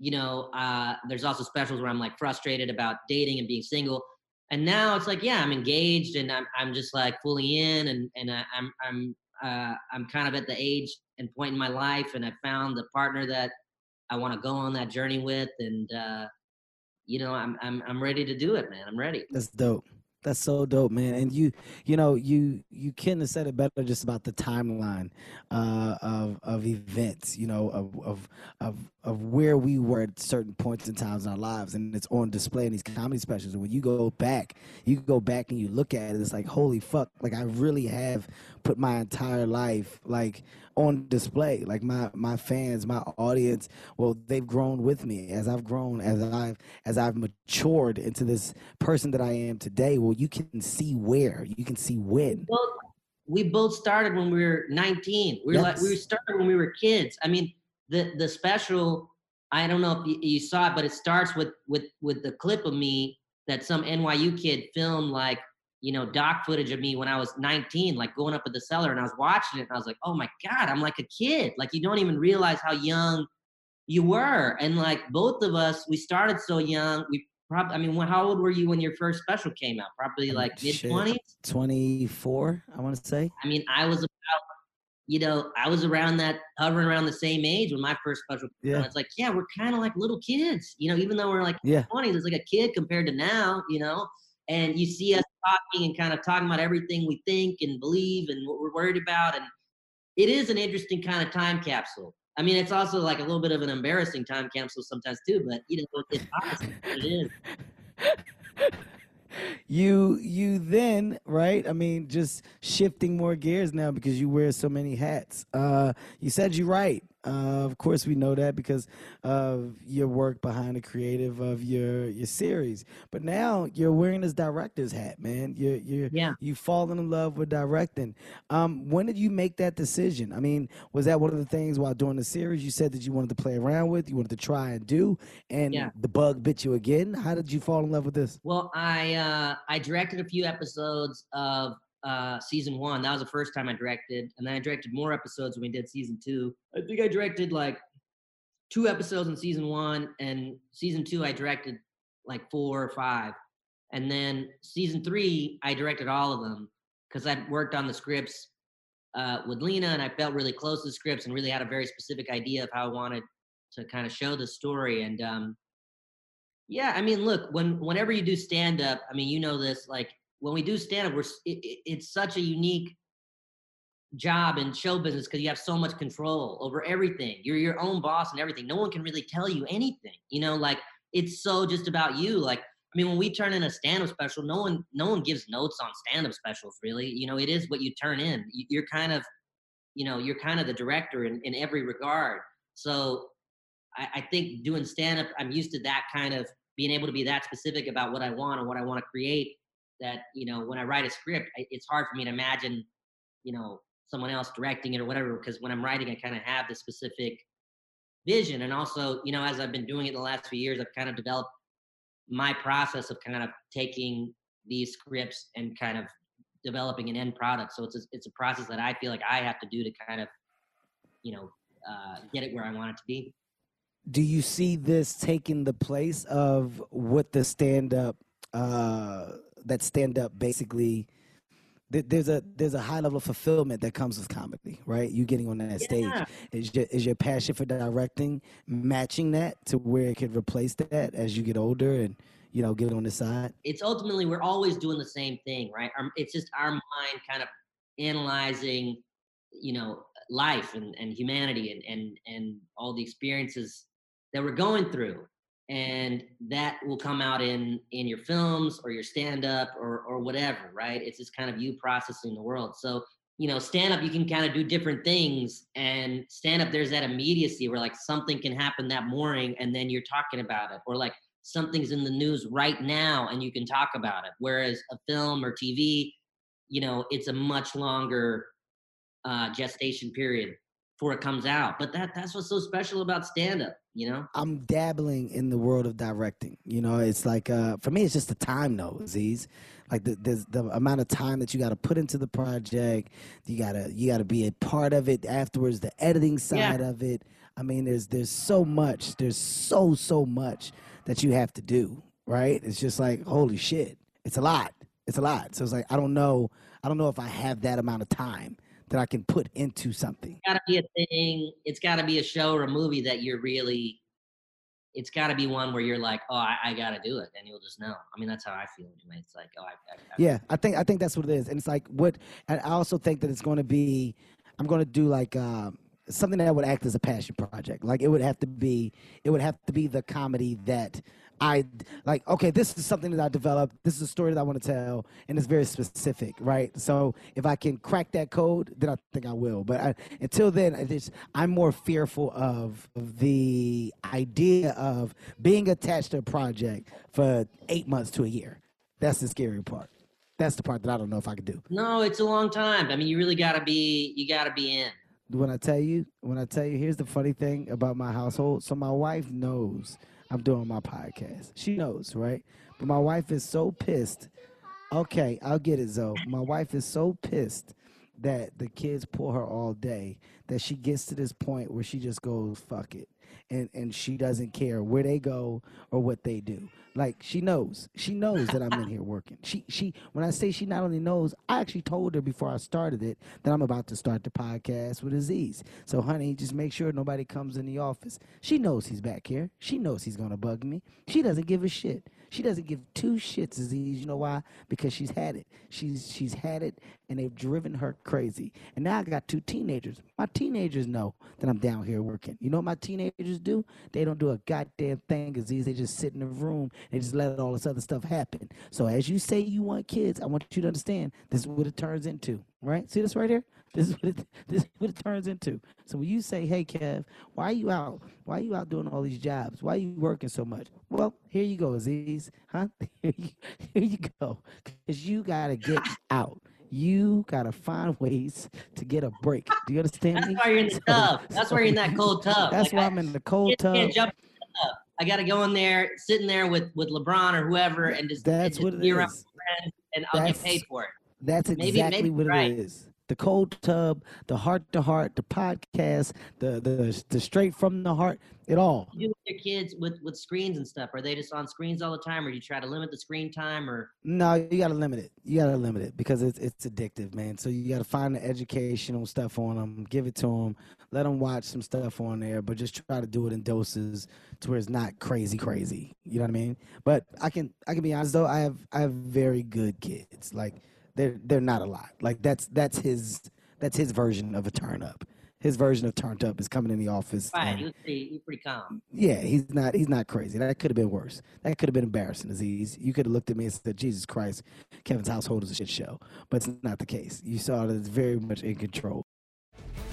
you know, uh there's also specials where I'm like frustrated about dating and being single. And now it's like, yeah, I'm engaged and I'm I'm just like fully in and and I, I'm I'm uh I'm kind of at the age and point in my life and I found the partner that I want to go on that journey with and uh you know, I'm I'm I'm ready to do it, man. I'm ready. That's dope. That's so dope, man. And you, you know, you you couldn't have said it better just about the timeline uh, of of events. You know, of of of of where we were at certain points in times in our lives, and it's on display in these comedy specials. And when you go back, you go back and you look at it, it's like, holy fuck! Like I really have put my entire life like on display. Like my my fans, my audience, well, they've grown with me as I've grown, as I've as I've matured into this person that I am today. Well, you can see where, you can see when. both we both started when we were 19 we were like we started when we were kids i mean the the special i don't know if you, you saw it but it starts with with with the clip of me that some nyu kid filmed like you know doc footage of me when i was 19 like going up at the cellar and i was watching it and i was like oh my god i'm like a kid like you don't even realize how young you were and like both of us we started so young we probably i mean how old were you when your first special came out probably Um, like mid 20s? 24, I want to say. I mean, I was about, you know, I was around that, hovering around the same age when my first special. came out. Yeah. It's like, yeah, we're kind of like little kids, you know, even though we're like Yeah. 20s, it's like a kid compared to now, you know. And you see us talking and kind of talking about everything we think and believe and what we're worried about, and it is an interesting kind of time capsule. I mean, it's also like a little bit of an embarrassing time capsule sometimes too, but you know, it's. It is. you you then right i mean just shifting more gears now because you wear so many hats uh you said you right uh, of course we know that because of your work behind the creative of your your series. But now you're wearing this director's hat man. You're you're Yeah. you've fallen in love with directing. Um when did you make that decision? I mean was that one of the things while doing the series you said that you wanted to play around with you wanted to try and do and Yeah. the bug bit you again? How did you fall in love with this? Well, I uh, I directed a few episodes of uh, season one. That was the first time I directed, and then I directed more episodes when we did season two. I think I directed like two episodes in season one, and season two I directed like four or five, and then season three I directed all of them because I'd worked on the scripts uh, with Lena, and I felt really close to the scripts and really had a very specific idea of how I wanted to kind of show the story. And um, yeah, I mean, look, when whenever you do stand up, I mean, you know this, like when we do stand up, we're it, it- it's such a unique job in show business because you have so much control over everything. You're your own boss and everything. No one can really tell you anything. You know, like it's so just about you. Like, I mean, when we turn in a stand-up special, no one no one gives notes on stand-up specials, really. You know, it is what you turn in. You- You're kind of, you know, you're kind of the director in, in every regard. So I, I think doing stand-up, I'm used to that kind of being able to be that specific about what I want and what I want to create. That you know, when I write a script, I- it's hard for me to imagine, you know, someone else directing it or whatever. Because when I'm writing, I kind of have the specific vision, and also, you know, as I've been doing it the last few years, I've kind of developed my process of kind of taking these scripts and kind of developing an end product. So it's a, it's a process that I feel like I have to do to kind of, you know, uh, get it where I want it to be. do you see this taking the place of what the stand up uh that stand up basically there's a there's a high level of fulfillment that comes with comedy right? You getting on that stage is your, is your passion for directing matching that to where it could replace that as you get older and you know get on the side? It's ultimately we're always doing the same thing, right? Our, it's just our mind kind of analyzing, you know, life and, and humanity and, and and all the experiences that we're going through, and that will come out in in your films or your stand up or or whatever, right? It's just kind of you processing the world. So you know, stand up you can kind of do different things, and stand up there's that immediacy where like something can happen that morning, and then you're talking about it, or like something's in the news right now and you can talk about it whereas a film or tv you know it's a much longer uh, gestation period before it comes out but that that's what's so special about stand up you know I'm dabbling in the world of directing. You know, it's like uh, for me, it's just the time though, Aziz. Like the there's the amount of time that you got to put into the project. You gotta you gotta be a part of it afterwards. The editing side of it. I mean, there's there's so much. There's so so much that you have to do. Right? It's just like holy shit. It's a lot. It's a lot. So it's like I don't know. I don't know if I have that amount of time that I can put into something. It's gotta be a thing it's gotta be a show or a movie that you're really it's gotta be one where you're like oh i, I gotta do it and you'll just know i mean that's how i feel anyway it's like oh i, I, I Yeah, I think I think that's what it is, and it's like what. And I also think that it's going to be. I'm going to do like um, something that would act as a passion project. Like it would have to be. It would have to be the comedy that I like. Okay, this is something that I developed. This is a story that I want to tell, and it's very specific, right? So if I can crack that code, then I think I will. But I, until then, I just I'm more fearful of the idea of being attached to a project for eight months to a year. That's the scary part. That's the part that I don't know if I could do. no it's a long time i mean you really gotta be you gotta be in When I tell you, when I tell you, here's the funny thing about my household. So my wife knows I'm doing my podcast. She knows, right? But my wife is so pissed. Okay, I'll get it, Zoe. My wife is so pissed that the kids pull her all day that she gets to this point where she just goes, fuck it. And and she doesn't care where they go or what they do. Like she knows. She knows that I'm in here working. She she when I say she not only knows, I actually told her before I started it that I'm about to start the podcast with Aziz. So honey, just make sure nobody comes in the office. She knows he's back here. She knows he's gonna bug me. She doesn't give a shit. She doesn't give two shits, Aziz. You know why? Because she's had it. She's she's had it, and they've driven her crazy. And now I got two teenagers. My teenagers know that I'm down here working. You know what my teenagers do? They don't do a goddamn thing, Aziz. They just sit in the room and just let all this other stuff happen. So as you say you want kids, I want you to understand this is what it turns into. Right? See this right here? This is what it this is what it turns into. So when you say, "Hey, Kev, why are you out? Why are you out doing all these jobs? Why are you working so much?" Well, here you go, Aziz. Huh? Here you, here you go. Because you gotta get out. You gotta find ways to get a break. Do you understand that's me? why you're in the So- tub that's why you're in that cold tub That's Like, why I- I'm in the cold tub. can't jump tub. I got to go in there, sitting there with with LeBron or whoever, and just and That's just what it be around is. friends, and I'll That's- get paid for it. That's Maybe- exactly maybe what right. it is. The cold tub, the heart to heart, the podcast, the the the straight from the heart, it all. You do with your kids with with screens and stuff? Are they just on screens all the time, or do you try to limit the screen time? Or No, you gotta limit it. You gotta limit it because it's it's addictive, man. So you gotta find the educational stuff on them, give it to them, let them watch some stuff on there, but just try to do it in doses to where it's not crazy, crazy. You know what I mean? But I can I can be honest though, I have I have very good kids. Like they're they're not a lot. Like that's that's his that's his version of a turn up. His version of turned up is coming in the office. right, and- you pretty, calm. yeah, he's not. He's not crazy. That could have been worse. That could have been embarrassing. Aziz, you could have looked at me and said, "Jesus Christ, Kevin's household is a shit show." But it's not the case. You saw that it's very much in control.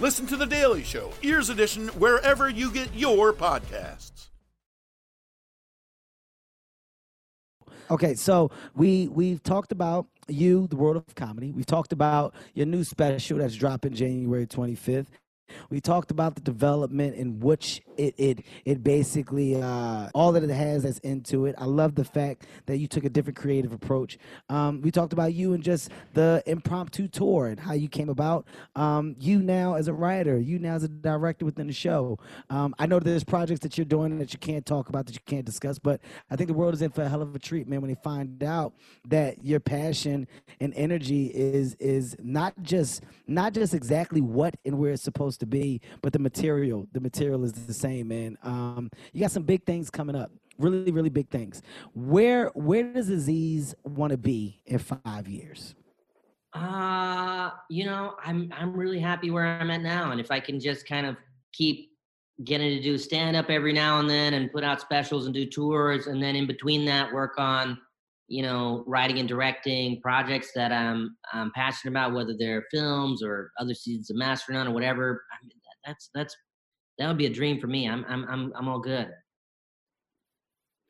Listen to The Daily Show, Ears Edition, wherever you get your podcasts. Okay, so we we've talked about you, the world of comedy. We've talked about your new special that's dropping January 25th. We talked about the development in which it it it basically uh, all that it has that's into it. I love the fact that you took a different creative approach. Um, we talked about you and just the impromptu tour and how you came about. Um, you now as a writer, you now as a director within the show. Um, I know there's projects that you're doing that you can't talk about that you can't discuss, but I think the world is in for a hell of a treat, man. When they find out that your passion and energy is is not just not just exactly what and where it's supposed to be, but the material. The material is the same, man. Um, you got some big things coming up. Really, really big things. Where where does Aziz want to be in five years? Uh, you know, I'm I'm really happy where I'm at now, and if I can just kind of keep getting to do stand up every now and then, and put out specials and do tours, and then in between that, work on you know writing and directing projects that I'm I'm passionate about, whether they're films or other seasons of Master None or whatever. I mean, that's that's that would be a dream for me. I'm I'm I'm I'm all good.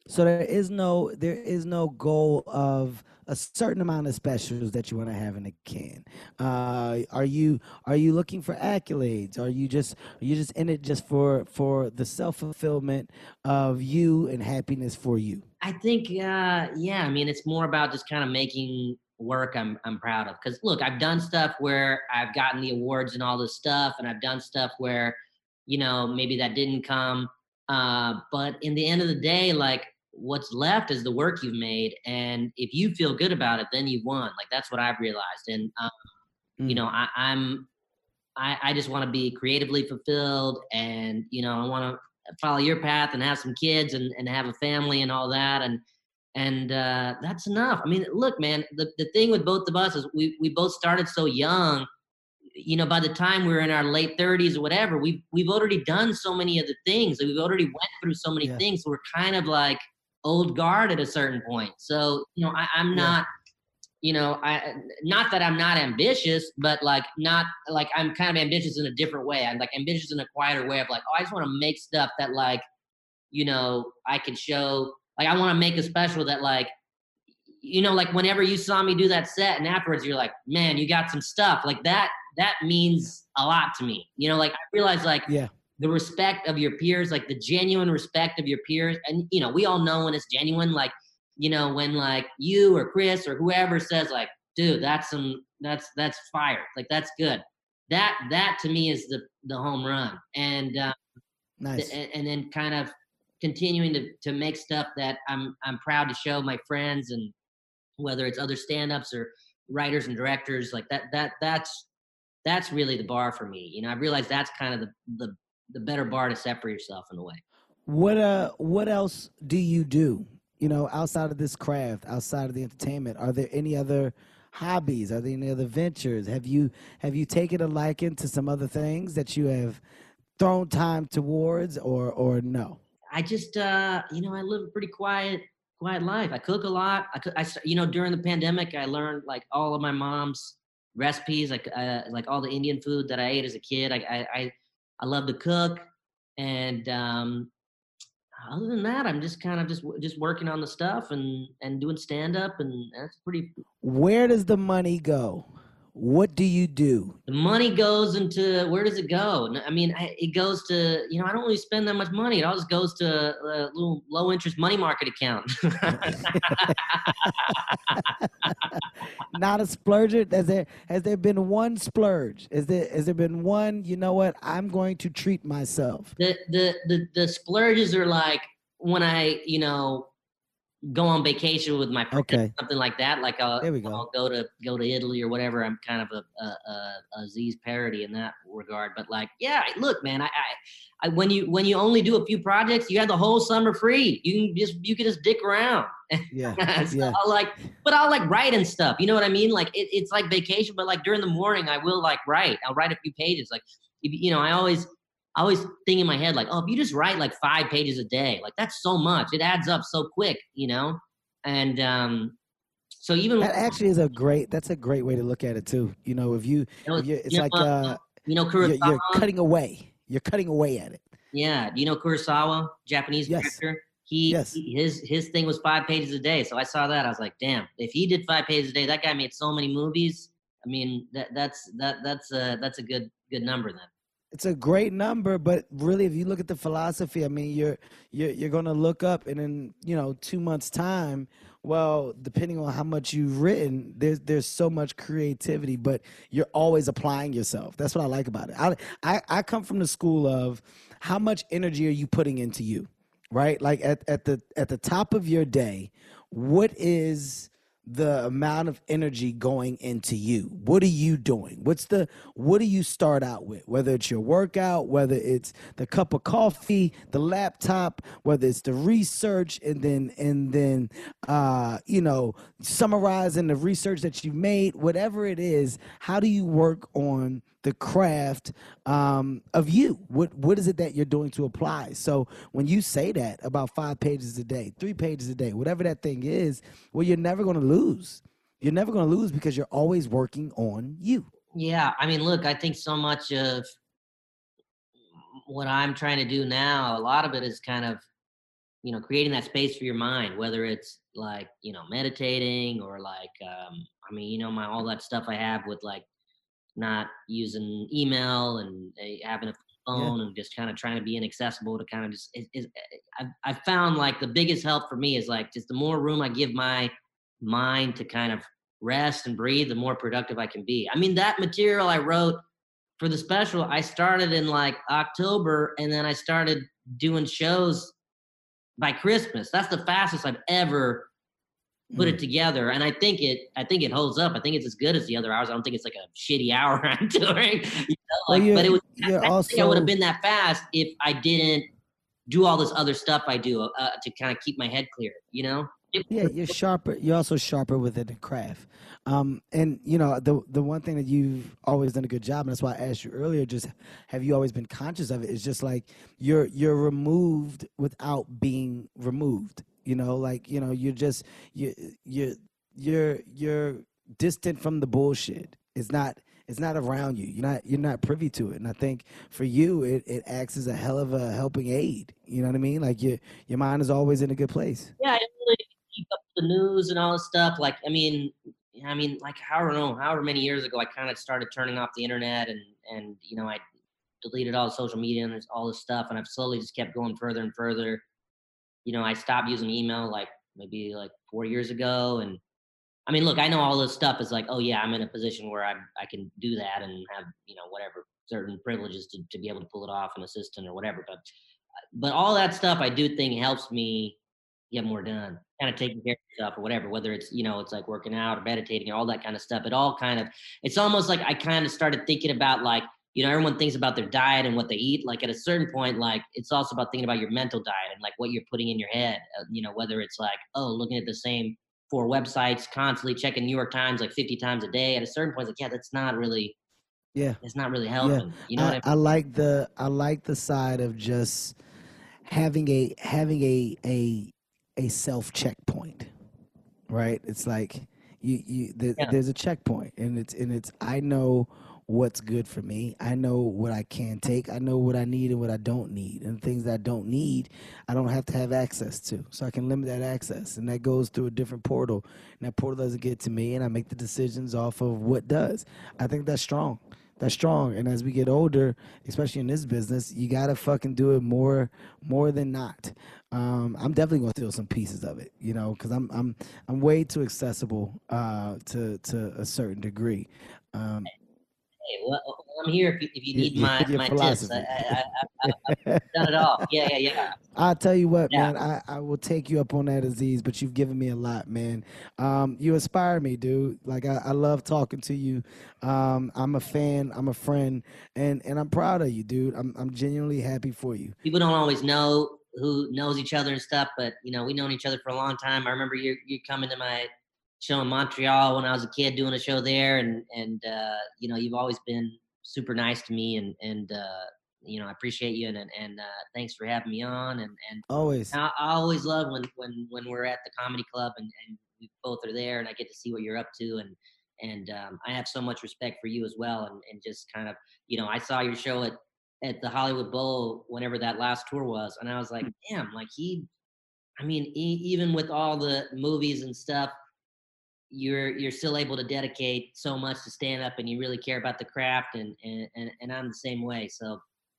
So there is no there is no goal of a certain amount of specials that you want to have in a can. Uh, are you are you looking for accolades? Are you just are you just in it just for for the self fulfillment of you and happiness for you? I think, uh, yeah. I mean, it's more about just kind of making work I'm I'm proud of. Because look, I've done stuff where I've gotten the awards and all this stuff, and I've done stuff where, you know, maybe that didn't come. Uh, but in the end of the day, like what's left is the work you've made, and if you feel good about it, then you've won. Like that's what I've realized, and um, you know, I, I'm. I, I just want to be creatively fulfilled and you know i want to follow your path and have some kids and, and have a family and all that and and uh, that's enough i mean look man the, the thing with both of us is we, we both started so young you know by the time we were in our late 30s or whatever we've, we've already done so many of the things we've already went through so many Yeah. things so we're kind of like old guard at a certain point so you know I, i'm Yeah. not you know i not that i'm not ambitious but like not like i'm kind of ambitious in a different way i'm like ambitious in a quieter way of like oh i just want to make stuff that like you know i can show like i want to make a special that like you know like whenever you saw me do that set and afterwards you're like man you got some stuff like that that means a lot to me you know like i realize like Yeah. The respect of your peers like the genuine respect of your peers. And you know we all know when it's genuine like you know when like you or chris or whoever says like dude that's some that's that's fire. Like that's good. That that to me is the the home run. And uh, Nice. and, and then kind of continuing to to make stuff that i'm i'm proud to show my friends and whether it's other stand-ups or writers and directors like that that that's that's really the bar for me. You know i realize that's kind of the the the better bar to separate yourself in a way What uh what else do you do? You know, outside of this craft, outside of the entertainment, are there any other hobbies? Are there any other ventures? Have you have you taken a liking to some other things that you have thrown time towards or or no? I just, uh, you know, I live a pretty quiet, quiet life. I cook a lot. I, cook, I, you know, during the pandemic, I learned like all of my mom's recipes, like uh, like all the Indian food that I ate as a kid. I I I, I love to cook, and um, other than that, I'm just kind of just just working on the stuff and and doing stand up, and that's pretty. Where does the money go? What do you do? The money goes into where does it go? I mean, I, it goes to you know I don't really spend that much money. It all just goes to a little low interest money market account. Not a splurge. Has there has there been one splurge? Is there has there been one? You know what? I'm going to treat myself. the the the the splurges are like when I you know go on vacation with my friends, Okay. something like that. Like I'll, There we go. I'll go to go to Italy or whatever. I'm kind of a a, a, a Z's parody in that regard. But like, yeah, look, man, I, I, I when you when you only do a few projects, you have the whole summer free. You can just you can just dick around. Yeah. so yeah. I'll like, but I'll like write and stuff. You know what I mean? Like it, it's like vacation, but like during the morning, I will like write. I'll write a few pages. Like, you know, I always, I always think in my head like, oh, if you just write like five pages a day, like that's so much. It adds up so quick, you know. And um, so even That actually is a great. That's a great way to look at it too. You know, if you, You know, if it's you know, like uh, you know you're, you're cutting away. You're cutting away at it. Yeah, do you know Kurosawa, Japanese Yes. director? He, Yes. he- his his thing was five pages a day. So I saw that. I was like, damn, if he did five pages a day, that guy made so many movies. I mean, that that's that that's a that's a good good number then. It's a great number, but really, if you look at the philosophy, I mean, you're you're you're going to look up, and in you know two months' time, well, depending on how much you've written, there's there's so much creativity, but you're always applying yourself. That's what I like about it. I I, I come from the school of how much energy are you putting into you, right? Like at at the at the top of your day, what is the amount of energy going into you. What are you doing? What's the what do you start out with? Whether it's your workout whether it's the cup of coffee the laptop whether it's the research and then and then uh you know summarizing the research that you made whatever it is how do you work on the craft um, of you. What what is it that you're doing to apply? So when you say that about five pages a day, three pages a day, whatever that thing is, well, you're never going to lose. You're never going to lose because you're always working on you. Yeah, I mean, look, I think so much of what I'm trying to do now, a lot of it is kind of, you know, creating that space for your mind, whether it's like, you know, meditating or like, um, I mean, you know, my all that stuff I have with like not using email and uh, having a phone and just kind of trying to be inaccessible to kind of just is, is I've, I've found like the biggest help for me is like just the more room I give my mind to kind of rest and breathe, the more productive I can be. I mean, that material I wrote for the special, I started in like October and then I started doing shows by Christmas. That's the fastest I've ever put it together. And I think it I think it holds up. I think it's as good as the other hours. I don't think it's like a shitty hour I'm doing. You know, like, you're- but it was I don't think I would have been that fast if I didn't do all this other stuff I do uh, to kind of keep my head clear, you know? It- Yeah, you're sharper. You're also sharper within the craft. Um, and you know the the one thing that you've always done a good job, and that's why I asked you earlier. Just have you always been conscious of it? It's just like you're you're removed without being removed. You know, like you know, you're just you you you're you're distant from the bullshit. It's not it's not around you. You're not you're not privy to it. And I think for you, it, it acts as a hell of a helping aid. You know what I mean? Like your your mind is always in a good place. yeah, I really keep up the news and all this stuff. Like, I mean, I mean, like, I don't know, however many years ago, I kind of started turning off the internet and and you know, I deleted all social media and all this stuff, and I've slowly just kept going further and further. You know, I stopped using email like maybe like four years ago, and I mean, look, I know all this stuff is like, oh yeah, I'm in a position where I I can do that and have you know whatever certain privileges to to be able to pull it off, an assistant or whatever, but but all that stuff I do think helps me get more done. Kind of taking care of stuff or whatever, whether it's you know it's like working out or meditating all that kind of stuff. It all kind of it's almost like I kind of started thinking about like you know everyone thinks about their diet and what they eat. Like at a certain point, like it's also about thinking about your mental diet and like what you're putting in your head. Uh, you know whether it's like oh looking at the same four websites constantly checking New York Times like 50 times a day. At a certain point, like yeah, that's not really Yeah. it's not really helping. You know I, what I mean? I like the I like the side of just having a having a a a self checkpoint, right? It's like You, you, th- Yeah. there's a checkpoint, and it's and it's. I know what's good for me. I know what I can take. I know what I need and what I don't need. And things that I don't need, I don't have to have access to. So I can limit that access. And that goes through a different portal. And that portal doesn't get to me. And I make the decisions off of what does. I think that's strong. That's strong. And as we get older, especially in this business, you gotta fucking do it more more than not. Um, I'm definitely gonna steal some pieces of it, you know, because I'm I'm I'm way too accessible uh, to to a certain degree. Um, Hey, well, I'm here if you, if you need my, my tips. philosophy. I, I, I, I, I've done it all. Yeah, yeah, yeah. I'll tell you what, Yeah. man. I, I will take you up on that, Aziz. But you've given me a lot, man. Um, you inspire me, dude. Like I, I love talking to you. Um, I'm a fan. I'm a friend, and and I'm proud of you, dude. I'm I'm genuinely happy for you. People don't always know who knows each other and stuff, but you know, we've known each other for a long time. I remember you you coming to my show in Montreal when I was a kid doing a show there, and and uh, you know, you've always been super nice to me, and and uh, you know, I appreciate you, and and, and uh, thanks for having me on, and and Always. I, I always love when when when we're at the comedy club and, and we both are there and I get to see what you're up to and and um, I have so much respect for you as well and, and just kind of you know I saw your show at at the Hollywood Bowl whenever that last tour was and I was like damn like he I mean e- even with all the movies and stuff you're you're still able to dedicate so much to stand up and you really care about the craft and and and, and I'm the same way. So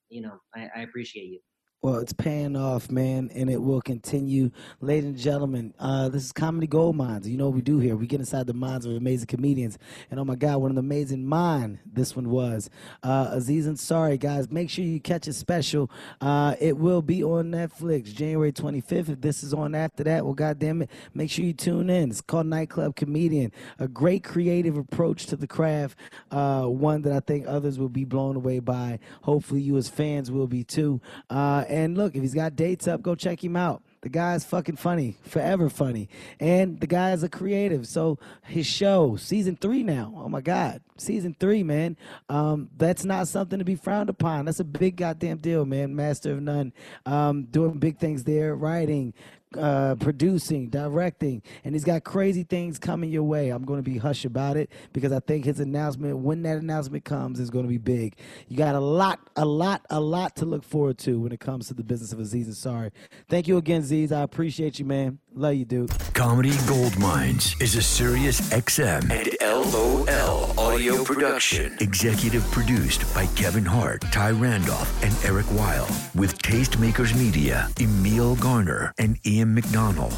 you know I, I appreciate you Well, it's paying off, man, and it will continue. Ladies and gentlemen, uh, this is Comedy Gold Minds. You know what we do here. We get inside the minds of amazing comedians. And oh my God, what an amazing mind this one was. Uh, Aziz Ansari, guys, make sure you catch a special. Uh, it will be on Netflix January 25th. If this is on after that, well, goddamn it, make sure you tune in. It's called Nightclub Comedian. A great creative approach to the craft, uh, one that I think others will be blown away by. Hopefully, you as fans will be too. Uh, and look, if he's got dates up, go check him out. The guy's fucking funny, forever funny. And the guy's a creative. So his show, season three now. Oh my God. Season three, man. Um, that's not something to be frowned upon. That's a big goddamn deal, man. Master of none. Um, doing big things there, writing, uh, producing, directing, and he's got crazy things coming your way. I'm going to be hush about it because I think his announcement, when that announcement comes, is going to be big. You got a lot, a lot, a lot to look forward to when it comes to the business of Aziz Ansari. Thank you again, Aziz. I appreciate you, man. Love you, dude. Comedy Gold Minds is a Sirius XM and LOL audio production. Executive produced by Kevin Hart, Ty Randolph, and Eric Weil. With Tastemakers Media, Emil Garner, and Ian McDonald.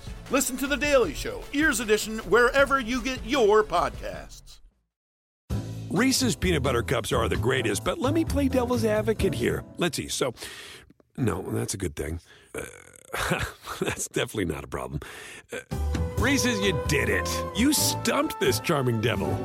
Listen to The Daily Show, Ears Edition, wherever you get your podcasts. Reese's peanut butter cups are the greatest, but let me play devil's advocate here. Let's see. So, no, that's a good thing. Uh, that's definitely not a problem. Uh, Reese's, you did it. You stumped this charming devil.